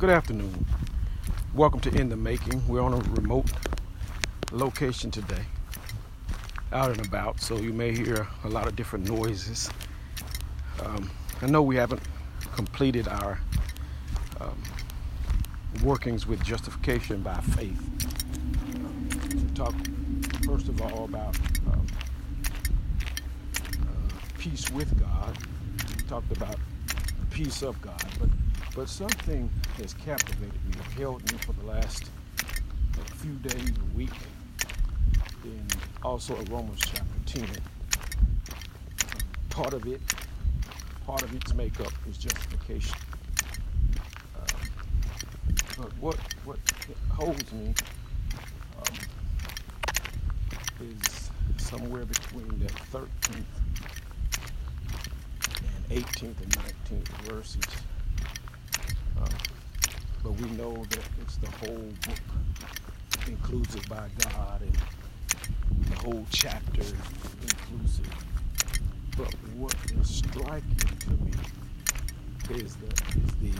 Good afternoon. Welcome to In the Making. We're on a remote location today, out and about, so you may hear a lot of different noises. Um, I know we haven't completed our um, workings with justification by faith. to talk first of all about um, uh, peace with God. We talked about peace of God, but but something has captivated me, held me for the last few days, a week, in also a Romans chapter 10. Part of it, part of its makeup is justification. Uh, but what what holds me um, is somewhere between that 13th and 18th and 19th verses but we know that it's the whole book inclusive by God and the whole chapter inclusive. But what is striking to me is the, is the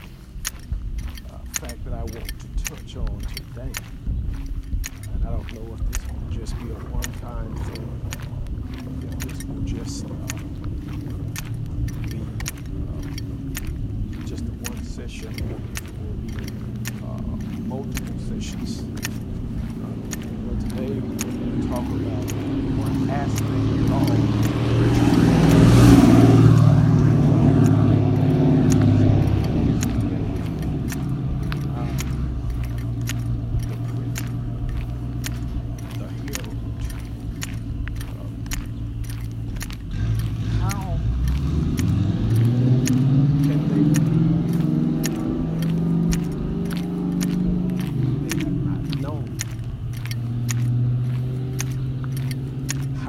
uh, fact that I want to touch on today. And I don't know if this will just be a one-time thing, if this will just uh, be uh, just a one session uh, multiple sessions. Uh, but today we're going to talk about one aspect of all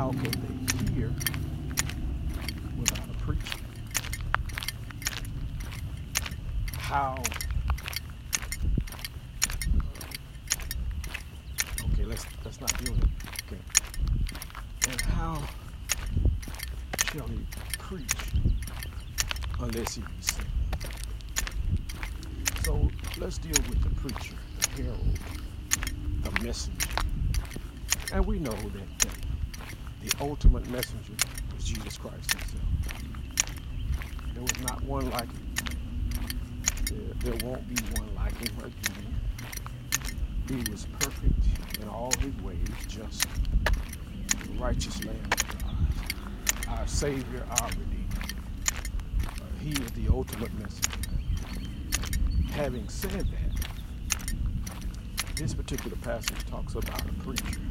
how could they hear without a preacher? How? okay let's let's not deal with it okay and how shall he preach unless he be sent so let's deal with the preacher the herald the messenger and we know that, that the ultimate messenger was jesus christ himself there was not one like him there, there won't be one like him again. He was perfect in all his ways, just the righteous Lamb of God, our Savior, our Redeemer. Uh, he is the ultimate messenger. Having said that, this particular passage talks about a preacher.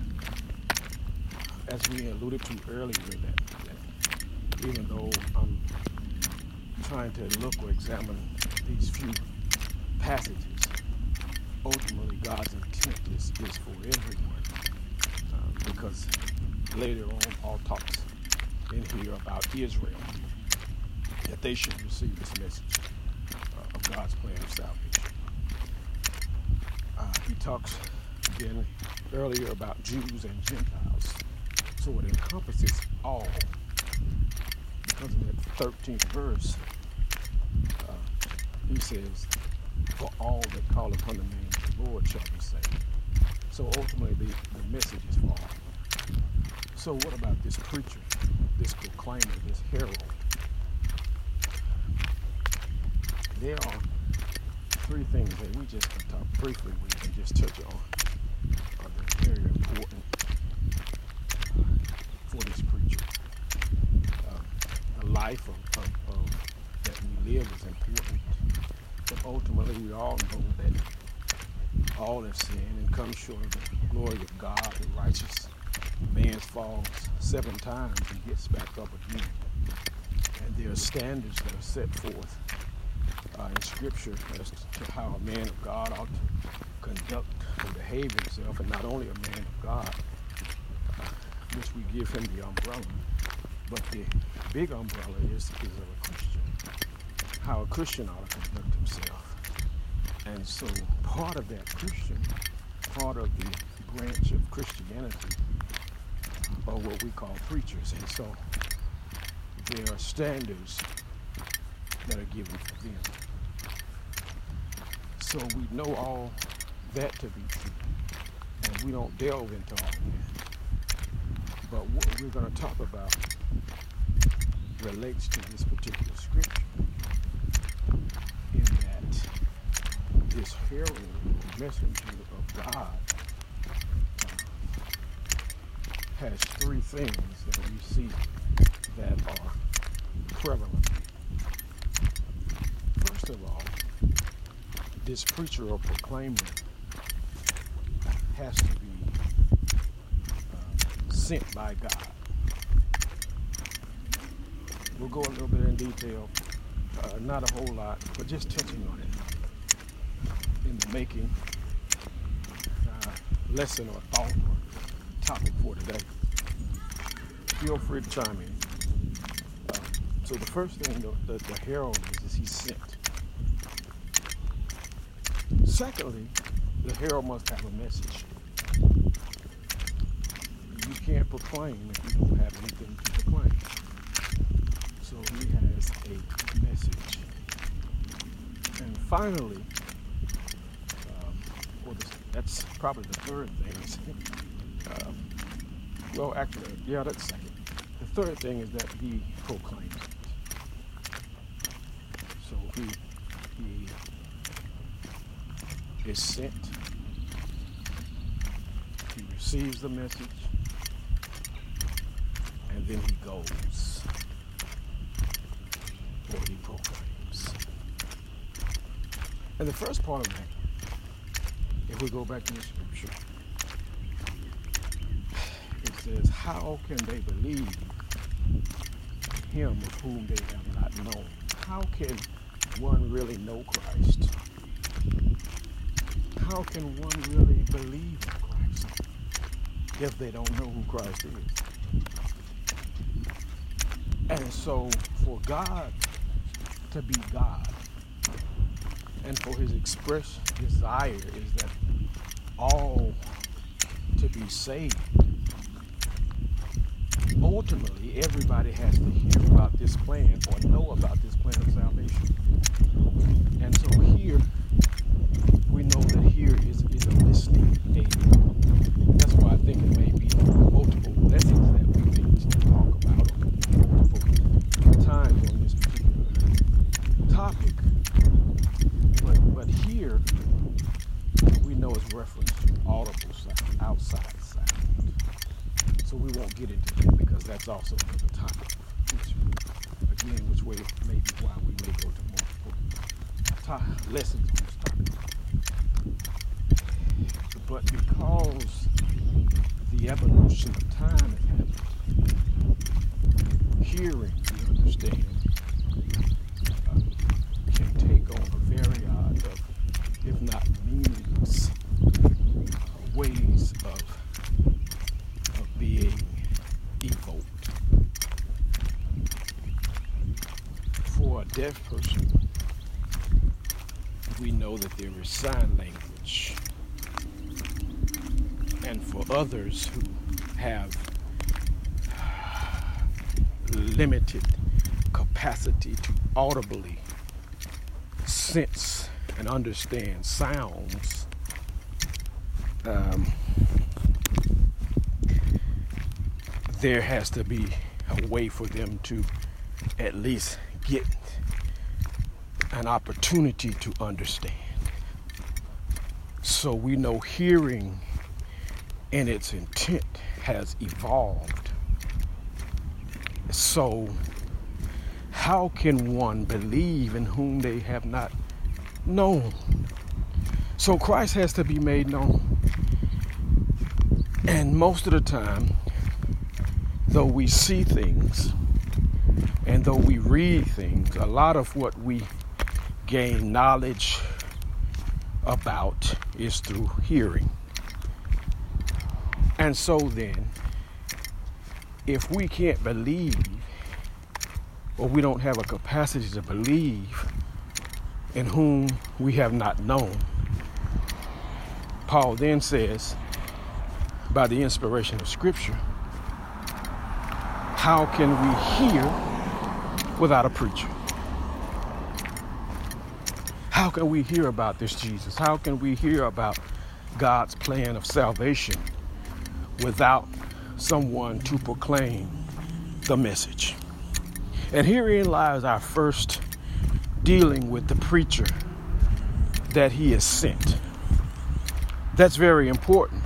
As we alluded to earlier, that, that even though I'm trying to look or examine these few passages, ultimately God's intent is, is for everyone. Uh, because later on, Paul talks in here about Israel, that they should receive this message uh, of God's plan of salvation. Uh, he talks again earlier about Jews and Gentiles. So it encompasses all. Because in that 13th verse, uh, he says, For all that call upon the name of the Lord shall be saved. So ultimately, the, the message is for all. So, what about this preacher, this proclaimer, this herald? There are three things that we just can briefly we and just touch on. Are very important for this preacher. Uh, the life of, of, of that we live is important but ultimately, we all know that all have sinned and come short of the glory of God. The righteous man falls seven times and gets back up again. And there are standards that are set forth uh, in Scripture as to how a man of God ought to conduct and behave himself, and not only a man of God, uh, which we give him the umbrella, but the big umbrella is, is of a Christian how a Christian ought to conduct himself. And so part of that Christian, part of the branch of Christianity are what we call preachers. And so there are standards that are given for them. so we know all that to be true. And we don't delve into all that. But what we're going to talk about relates to this particular scripture in that this herald, messenger of God, has three things that we see that are prevalent. First of all, this preacher or proclaimer has to be uh, sent by God. We'll go a little bit in detail, uh, not a whole lot, but just touching on it in the making uh, lesson or thought or topic for today. Feel free to chime in. Uh, so the first thing the, the, the herald is, is he's sent. Secondly, the herald must have a message. You can't proclaim if you don't have anything to proclaim. He has a message. And finally, um, well, that's probably the third thing. um, well, actually, yeah, that's second. The third thing is that he proclaims it. So he he is sent. He receives the message, and then he goes or he proclaims. And the first part of that, if we go back to the scripture, it says, How can they believe him of whom they have not known? How can one really know Christ? How can one really believe in Christ if they don't know who Christ is? And so, for God to be God, and for his express desire is that all to be saved. Ultimately, everybody has to hear about this plan or know about this plan of salvation. And so here, we know that here is, is a listening aid. That's why I think it may be multiple lessons that we need to talk about multiple times on this particular topic. But but here we know it's reference to audible sound, outside sound. So we won't get into that because that's also another topic. Which, again, which way maybe why we may go to multiple to- lessons on this topic. But because the evolution of time has happened, hearing, we understand, uh, can take on a variety of, if not meanings, uh, ways of, of being evoked. For a deaf person, we know that there is sign language. And for others who have limited capacity to audibly sense and understand sounds, um, there has to be a way for them to at least get an opportunity to understand. So we know hearing in its intent has evolved. So, how can one believe in whom they have not known? So, Christ has to be made known. And most of the time, though we see things and though we read things, a lot of what we gain knowledge about is through hearing. And so then, if we can't believe or we don't have a capacity to believe in whom we have not known, Paul then says, by the inspiration of Scripture, how can we hear without a preacher? How can we hear about this Jesus? How can we hear about God's plan of salvation without someone to proclaim the message? And herein lies our first dealing with the preacher that he is sent. That's very important.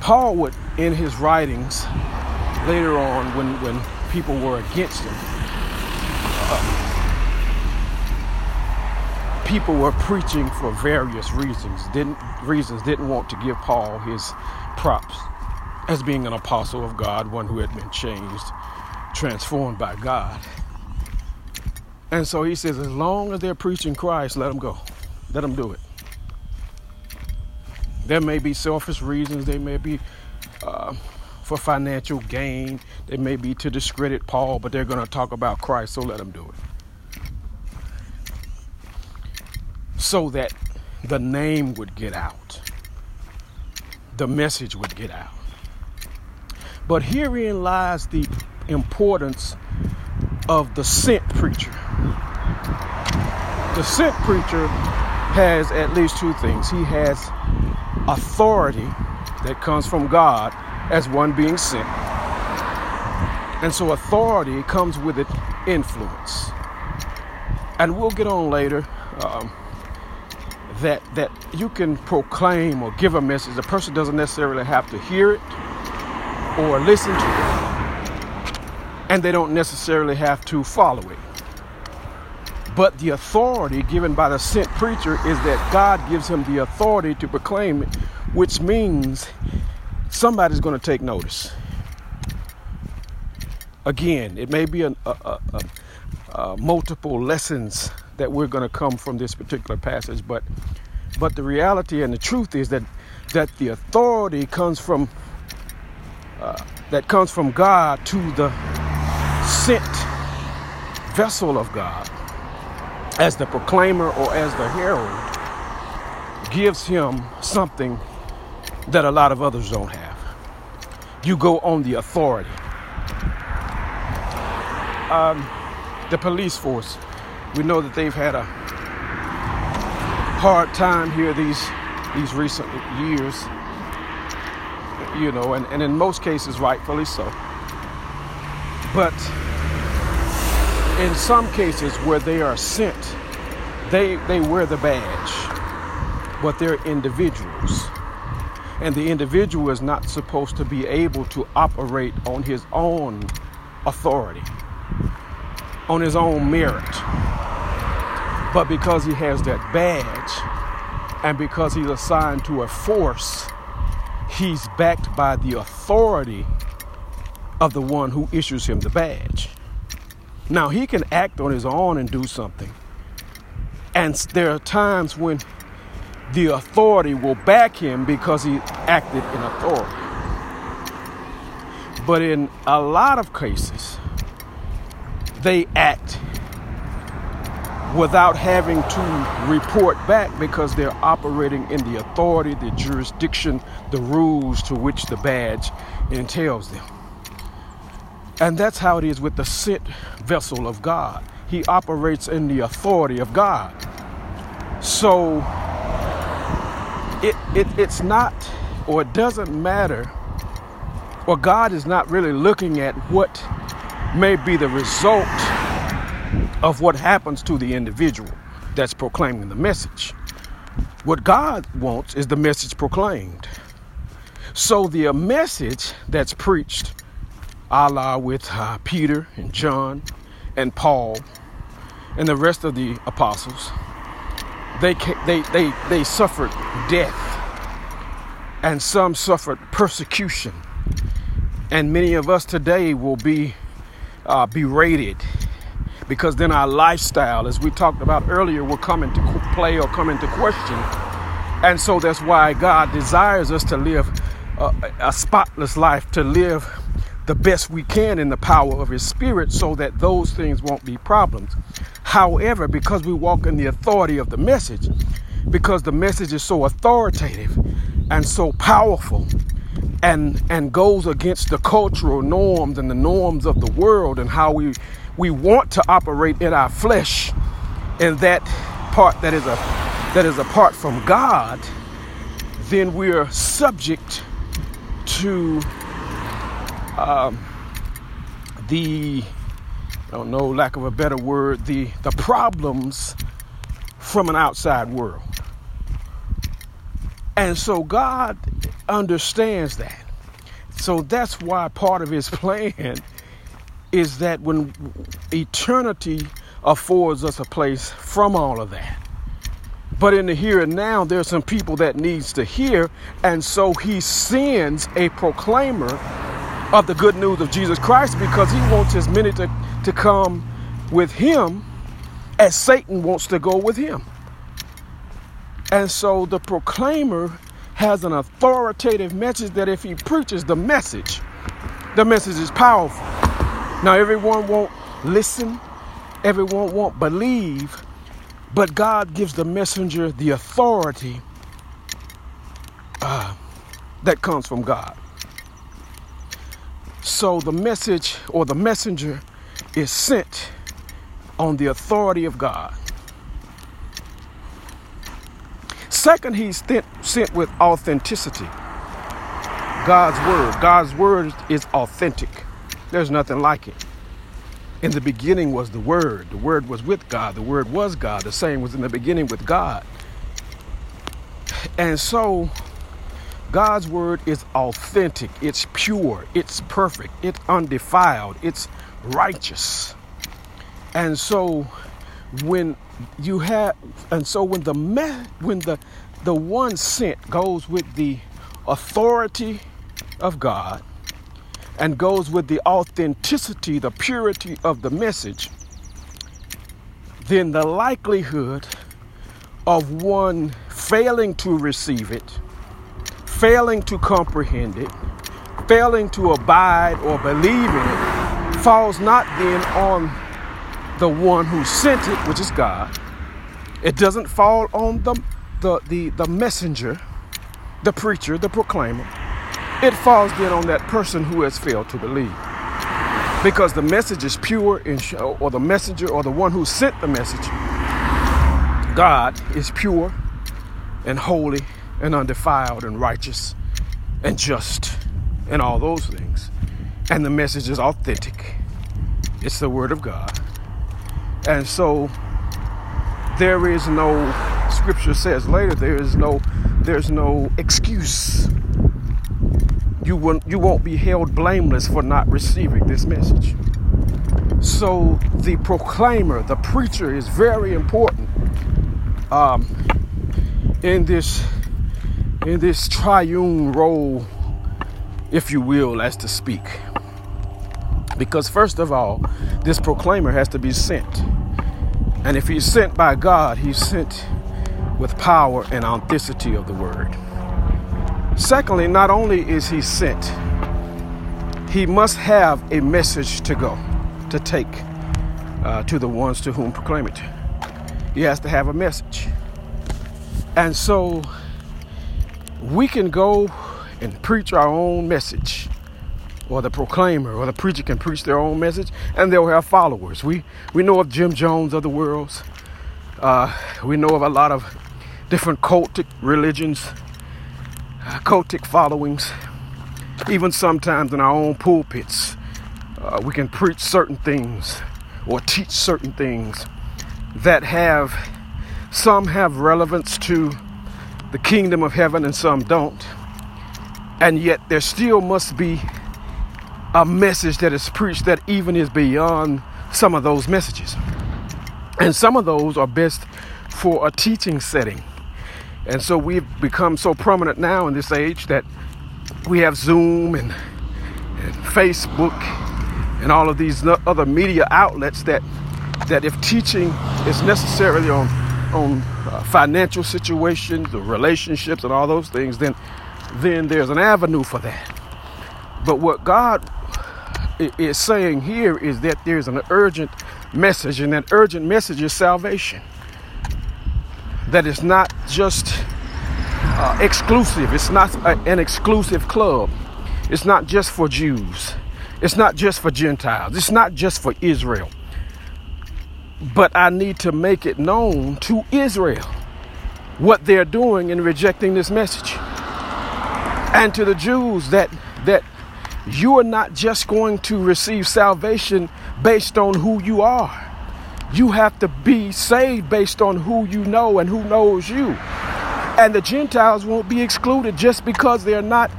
Paul would, in his writings later on, when, when people were against him, uh, people were preaching for various reasons. Didn't reasons didn't want to give Paul his props as being an apostle of God, one who had been changed, transformed by God. And so he says, as long as they're preaching Christ, let them go. Let them do it. There may be selfish reasons. They may be uh, for financial gain. They may be to discredit Paul, but they're going to talk about Christ, so let them do it. So that the name would get out, the message would get out. But herein lies the importance of the sent preacher. The sent preacher has at least two things. He has authority that comes from God as one being sent. And so authority comes with it influence. And we'll get on later um, that that you can proclaim or give a message. The person doesn't necessarily have to hear it or listen to it, and they don't necessarily have to follow it. But the authority given by the sent preacher is that God gives him the authority to proclaim it, which means somebody's going to take notice. Again, it may be a, a, a, multiple lessons that we're going to come from this particular passage, but but the reality and the truth is that that the authority comes from uh, that comes from God to the sent vessel of God as the proclaimer or as the herald gives him something that a lot of others don't have. You go on the authority. Um, the police force, we know that they've had a hard time here these these recent years. You know, and, and in most cases rightfully so. But in some cases where they are sent, they they wear the badge, but they're individuals. And the individual is not supposed to be able to operate on his own authority, on his own merit. But because he has that badge, and because he's assigned to a force, he's backed by the authority of the one who issues him the badge. Now, he can act on his own and do something. And there are times when the authority will back him because he acted in authority. But in a lot of cases, they act without having to report back because they're operating in the authority, the jurisdiction, the rules to which the badge entails them. And that's how it is with the sent vessel of God. He operates in the authority of God. So it, it it's not or it doesn't matter or God is not really looking at what may be the result of what happens to the individual that's proclaiming the message. What God wants is the message proclaimed. So the message that's preached Allah with uh, Peter and John and Paul and the rest of the apostles. They, they, they, they suffered death, and some suffered persecution. And many of us today will be uh, berated because then our lifestyle, as we talked about earlier, will come into play or come into question. And so that's why God desires us to live a, a spotless life, to live the best we can in the power of His Spirit so that those things won't be problems. However, because we walk in the authority of the message, because the message is so authoritative and so powerful and and goes against the cultural norms and the norms of the world and how we we want to operate in our flesh and that part that is a that is apart from God, then we're subject to um, the I don't know, lack of a better word, the the problems from an outside world. And so God understands that. So that's why part of his plan is that when eternity affords us a place from all of that. But in the here and now, there's some people that needs to hear, and so he sends a proclaimer of the good news of Jesus Christ because he wants as many to, to come with him as Satan wants to go with him. And so the proclaimer has an authoritative message that if he preaches the message, the message is powerful. Now everyone won't listen, everyone won't believe, but God gives the messenger the authority uh, that comes from God. So the message or the messenger is sent on the authority of God. Second, he's sent with authenticity. God's word. God's word is authentic. There's nothing like it. In the beginning was the Word. The Word was with God. The Word was God. The same was in the beginning with God. And so, God's Word is authentic, it's pure, it's perfect, it's undefiled, it's righteous. And so, when you have, and so when the when the the one sent goes with the authority of God, and goes with the authenticity, the purity of the message, then the likelihood of one failing to receive it, failing to comprehend it, failing to abide or believe in it, falls not then on the one who sent it, which is God. It doesn't fall on the, the, the, the messenger, the preacher, the proclaimer it falls then on that person who has failed to believe. Because the message is pure, or the messenger, or the one who sent the message, God is pure and holy and undefiled and righteous and just and all those things. And the message is authentic. It's the Word of God. And so there is no, scripture says later, there is no, there's no excuse you won't, you won't be held blameless for not receiving this message. So the proclaimer, the preacher, is very important um, in this in this triune role, if you will, as to speak. Because first of all, this proclaimer has to be sent. And if he's sent by God, he's sent with power and authenticity of the word. Secondly, not only is he sent, he must have a message to go, to take uh, to the ones to whom proclaim it. He has to have a message. And so we can go and preach our own message, or the proclaimer or the preacher can preach their own message, and they'll have followers. We, we know of Jim Jones of the world. Uh, we know of a lot of different cultic religions cultic followings, even sometimes in our own pulpits, uh, we can preach certain things or teach certain things that have some have relevance to the kingdom of heaven and some don't. And yet there still must be a message that is preached that even is beyond some of those messages. And some of those are best for a teaching setting and so we've become so prominent now in this age that we have Zoom and, and Facebook and all of these other media outlets that that if teaching is necessarily on on uh, financial situations or relationships and all those things, then then there's an avenue for that. But what God is saying here is that there's an urgent message, and that urgent message is salvation that is not just uh, exclusive. It's not a, an exclusive club. It's not just for Jews. It's not just for Gentiles. It's not just for Israel. but I need to make it known to Israel what they're doing in rejecting this message. And to the Jews that that you are not just going to receive salvation based on who you are. You have to be saved based on who you know and who knows you. And the Gentiles won't be excluded just because they're not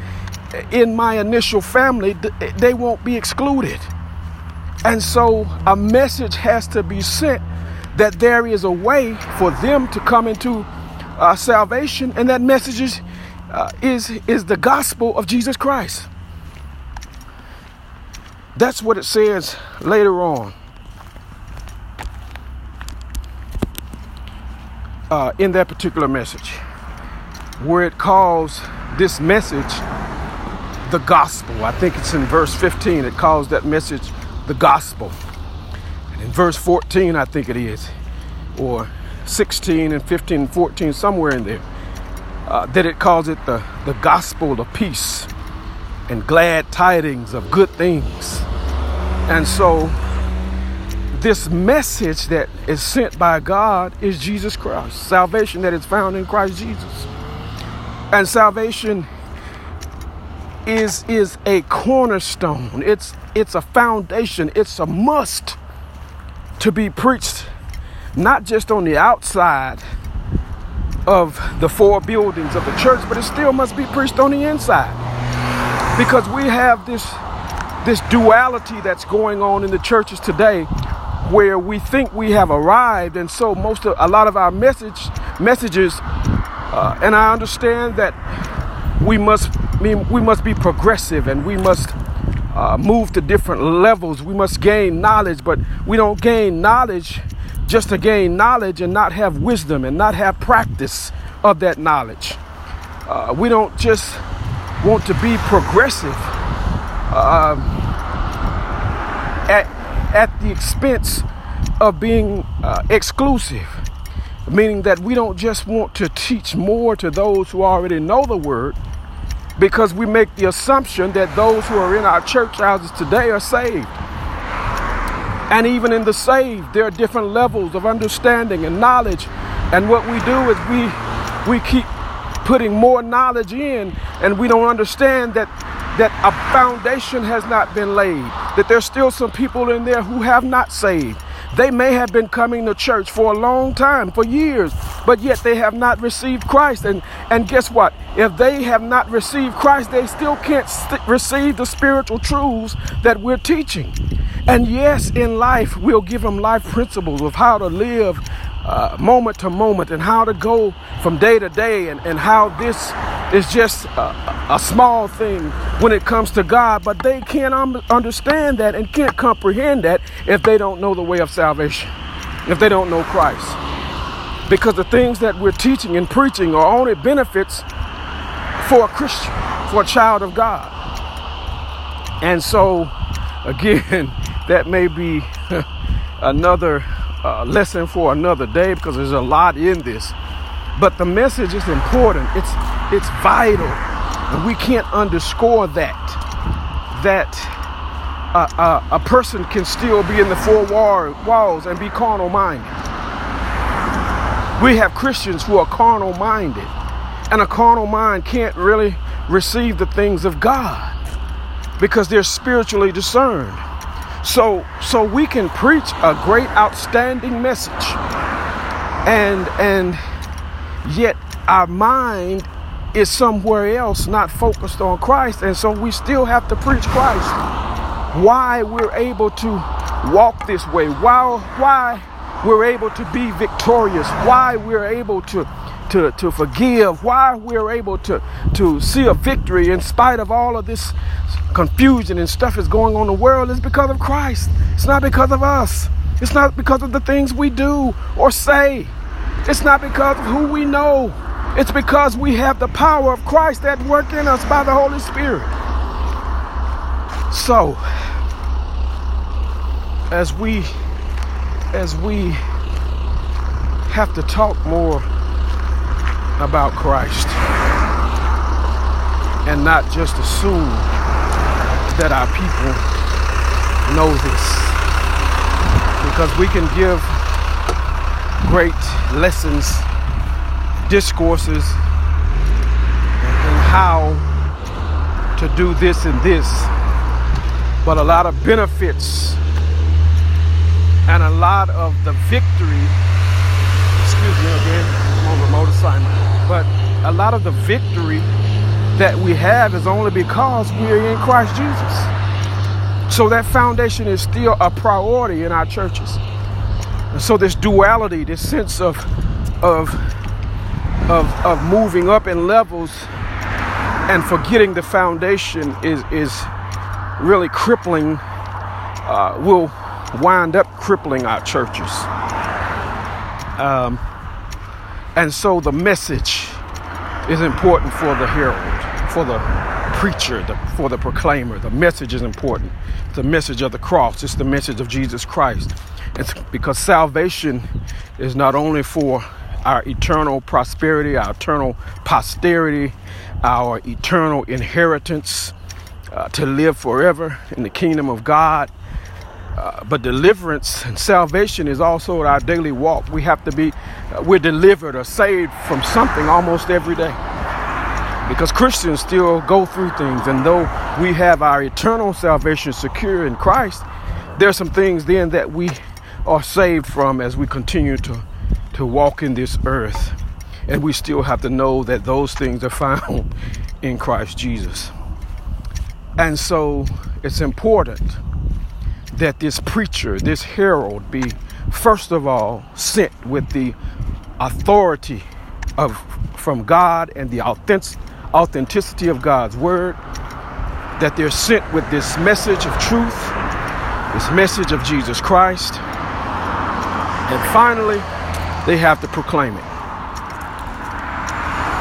in my initial family, they won't be excluded. And so a message has to be sent that there is a way for them to come into uh, salvation, and that message is, uh, is, is the gospel of Jesus Christ. That's what it says later on. Uh, in that particular message, where it calls this message the gospel. I think it's in verse 15, it calls that message the gospel. And in verse 14, I think it is, or 16 and 15 and 14, somewhere in there, uh, that it calls it the, the gospel of peace and glad tidings of good things. And so, this message that is sent by God is Jesus Christ, salvation that is found in Christ Jesus. And salvation is is a cornerstone. It's it's a foundation. It's a must to be preached not just on the outside of the four buildings of the church, but it still must be preached on the inside. Because we have this this duality that's going on in the churches today where we think we have arrived and so most of a lot of our message messages uh, and I understand that we must mean we must be progressive and we must uh, move to different levels. We must gain knowledge, but we don't gain knowledge just to gain knowledge and not have wisdom and not have practice of that knowledge. Uh, we don't just want to be progressive uh, at, at the expense of being uh, exclusive, meaning that we don't just want to teach more to those who already know the word, because we make the assumption that those who are in our church houses today are saved. And even in the saved, there are different levels of understanding and knowledge. And what we do is we we keep putting more knowledge in, and we don't understand that that a foundation has not been laid. That there's still some people in there who have not saved. They may have been coming to church for a long time, for years, but yet they have not received Christ. And, and guess what? If they have not received Christ, they still can't st- receive the spiritual truths that we're teaching. And yes, in life, we'll give them life principles of how to live uh, moment to moment and how to go from day to day and, and how this is just a, a small thing when it comes to God, but they can't um, understand that and can't comprehend that if they don't know the way of salvation, if they don't know Christ. Because the things that we're teaching and preaching are only benefits for a Christian, for a child of God. And so, again, that may be another uh, lesson for another day because there's a lot in this. But the message is important. It's it's vital, and we can't underscore that. That uh, uh, a person can still be in the four walls and be carnal minded. We have Christians who are carnal minded, and a carnal mind can't really receive the things of God because they're spiritually discerned. So, so we can preach a great, outstanding message, and and yet our mind is somewhere else, not focused on Christ, and so we still have to preach Christ. Why we're able to walk this way? Why why we're able to be victorious? Why we're able to to, to forgive, why we're able to, to see a victory in spite of all of this confusion and stuff is going on in the world is because of Christ. It's not because of us. It's not because of the things we do or say. It's not because of who we know. It's because we have the power of Christ that work in us by the Holy Spirit. So, as we as we have to talk more about Christ and not just assume that our people know this. Because we can give great lessons, discourses, and how to do this and this, but a lot of benefits and a lot of the victory. Excuse me again, I'm on the motorcycle, a lot of the victory that we have is only because we're in Christ Jesus. So that foundation is still a priority in our churches. And so this duality, this sense of of of, of moving up in levels and forgetting the foundation is is really crippling uh, will wind up crippling our churches um, and so the message is important for the herald for the preacher the, for the proclaimer. The message is important. The message of the cross. It's the message of jesus christ. It's because salvation is not only for our eternal prosperity, our eternal posterity, our eternal inheritance uh, to live forever in the kingdom of God. Uh, but deliverance and salvation is also our daily walk. We have to be, uh, we're delivered or saved from something almost every day. Because Christians still go through things, and though we have our eternal salvation secure in Christ, there are some things then that we are saved from as we continue to, to walk in this earth. And we still have to know that those things are found in Christ Jesus. And so it's important that this preacher, this herald, be first of all sent with the authority of from God and the authentic, authenticity of God's word, that they're sent with this message of truth, this message of Jesus Christ, and finally, they have to proclaim it.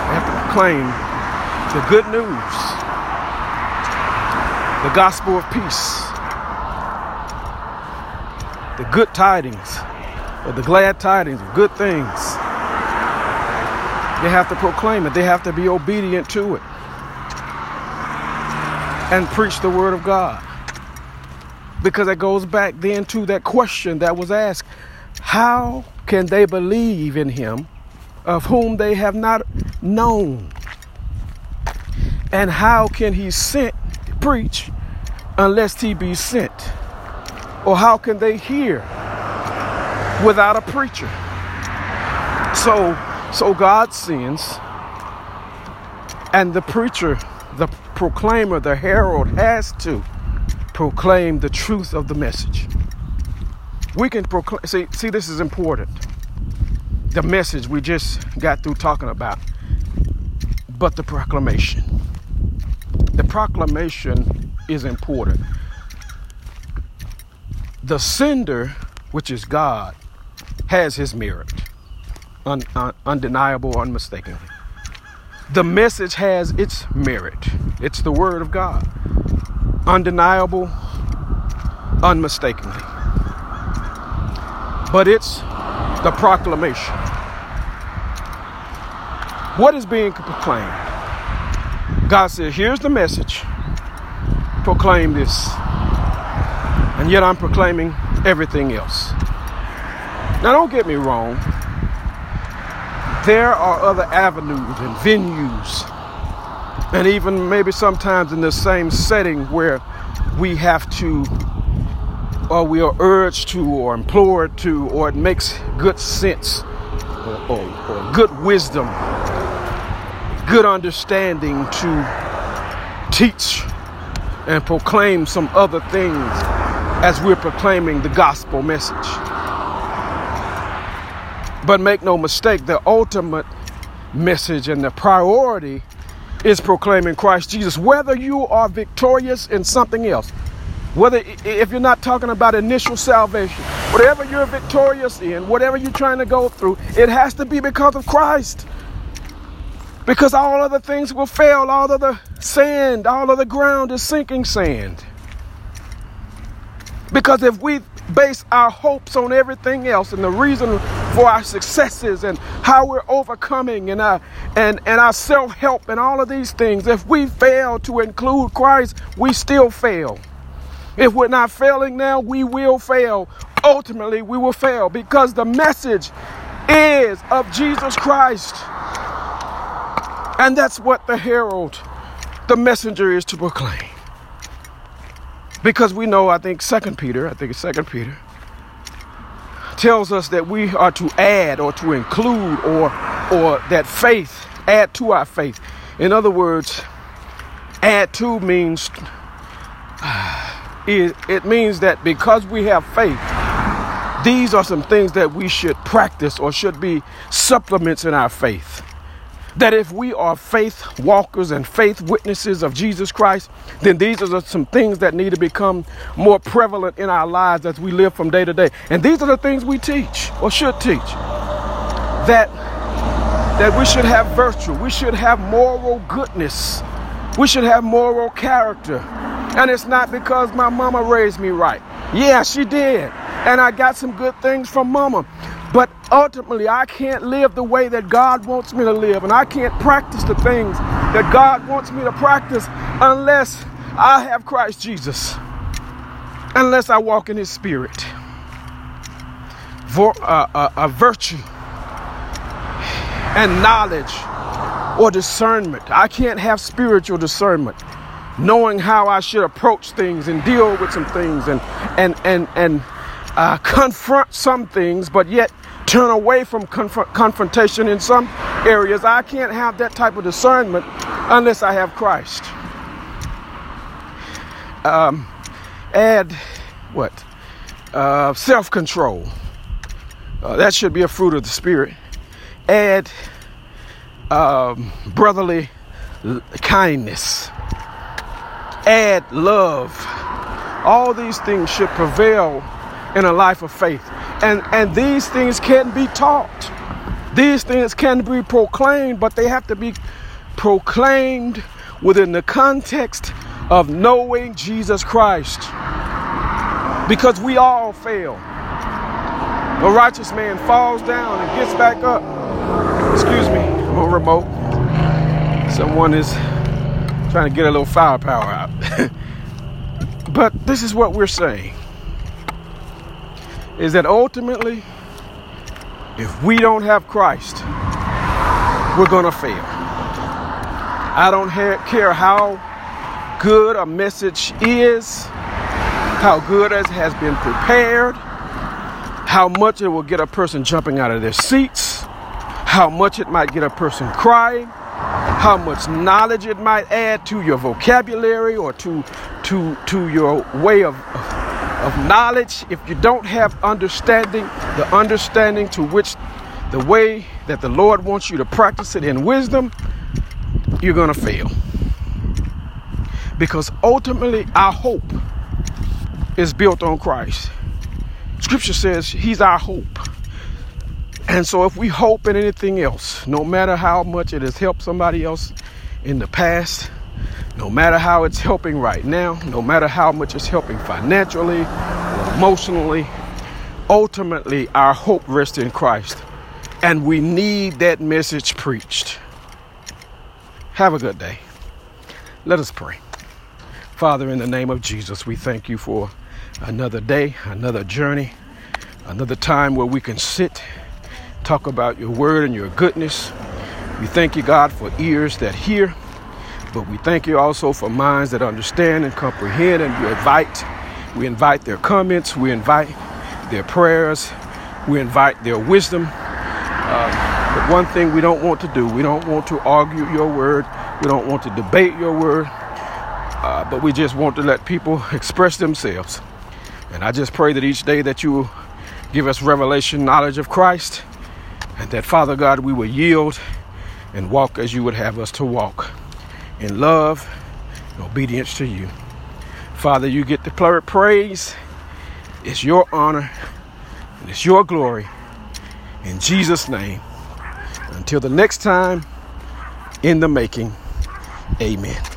They have to proclaim the good news, the gospel of peace, the good tidings, or the glad tidings of good things. They have to proclaim it, they have to be obedient to it, and preach the word of God. Because it goes back then to that question that was asked how can they believe in him of whom they have not known? And how can he sent preach unless he be sent? Or how can they hear without a preacher? So so God sends and the preacher, the proclaimer, the herald has to proclaim the truth of the message. We can proclaim, see, see, this is important. The message we just got through talking about, but the proclamation. The proclamation is important. The sender, which is God, has his merit, un, un, undeniable, unmistakably. The message has its merit. It's the word of God, undeniable, unmistakably but it's the proclamation. What is being proclaimed? God said, Here's the message. Proclaim this. And yet I'm proclaiming everything else. Now, don't get me wrong. There are other avenues and venues, and even maybe sometimes in the same setting where we have to or we are urged to or implored to or it makes good sense or, or, or good wisdom good understanding to teach and proclaim some other things as we're proclaiming the gospel message but make no mistake the ultimate message and the priority is proclaiming Christ Jesus whether you are victorious in something else whether if you're not talking about initial salvation, whatever you're victorious in, whatever you're trying to go through, it has to be because of Christ. Because all other things will fail, all of the sand, all of the ground is sinking sand. Because if we base our hopes on everything else and the reason for our successes and how we're overcoming and our and, and our self-help and all of these things, if we fail to include Christ, we still fail. If we're not failing now, we will fail. Ultimately, we will fail because the message is of Jesus Christ. And that's what the herald, the messenger is to proclaim. Because we know, I think Second Peter, I think it's Second Peter, tells us that we are to add or to include or or that faith add to our faith. In other words, add to means it, it means that because we have faith, these are some things that we should practice or should be supplements in our faith. That if we are faith walkers and faith witnesses of Jesus Christ, then these are some things that need to become more prevalent in our lives as we live from day to day. And these are the things we teach or should teach. That that we should have virtue, we should have moral goodness, we should have moral character. And it's not because my mama raised me right. Yeah, she did. And I got some good things from mama. But ultimately, I can't live the way that God wants me to live. And I can't practice the things that God wants me to practice unless I have Christ Jesus. Unless I walk in His Spirit. For, uh, uh, a virtue and knowledge or discernment. I can't have spiritual discernment, knowing how I should approach things and deal with some things and and and and uh, confront some things, but yet turn away from conf- confrontation in some areas. I can't have that type of discernment unless I have Christ. Um, add what? Uh, Self control. Uh, that should be a fruit of the Spirit add um, brotherly kindness, add love. All these things should prevail in a life of faith. And, and these things can be taught. These things can be proclaimed, but they have to be proclaimed within the context of knowing Jesus Christ. Because we all fail. A righteous man falls down and gets back up. Excuse me, I'm on remote. Someone is trying to get a little firepower out. but this is what we're saying is that ultimately, if we don't have Christ, we're going to fail. I don't ha- care how good a message is, how good it has been prepared, how much it will get a person jumping out of their seats how much it might get a person crying, how much knowledge it might add to your vocabulary or to to to your way of of knowledge if you don't have understanding the understanding to which the way that the Lord wants you to practice it in wisdom you're going to fail. Because ultimately our hope is built on Christ. Scripture says he's our hope. And so, if we hope in anything else, no matter how much it has helped somebody else in the past, no matter how it's helping right now, no matter how much it's helping financially or emotionally, ultimately our hope rests in Christ. And we need that message preached. Have a good day. Let us pray. Father, in the name of Jesus, we thank you for another day, another journey, another time where we can sit talk about your word and your goodness. We thank you, God, for ears that hear, but we thank you also for minds that understand and comprehend. And we invite, we invite their comments, we invite their prayers, we invite their wisdom. Uh, but one thing we don't want to do, we don't want to argue your word, we don't want to debate your word, uh, but we just want to let people express themselves. And I just pray that each day that you will give us revelation knowledge of Christ and that, Father God, we will yield and walk as you would have us to walk in love and obedience to you. Father, you get the praise. It's your honor and it's your glory. In Jesus' name. Until the next time, in the making, amen.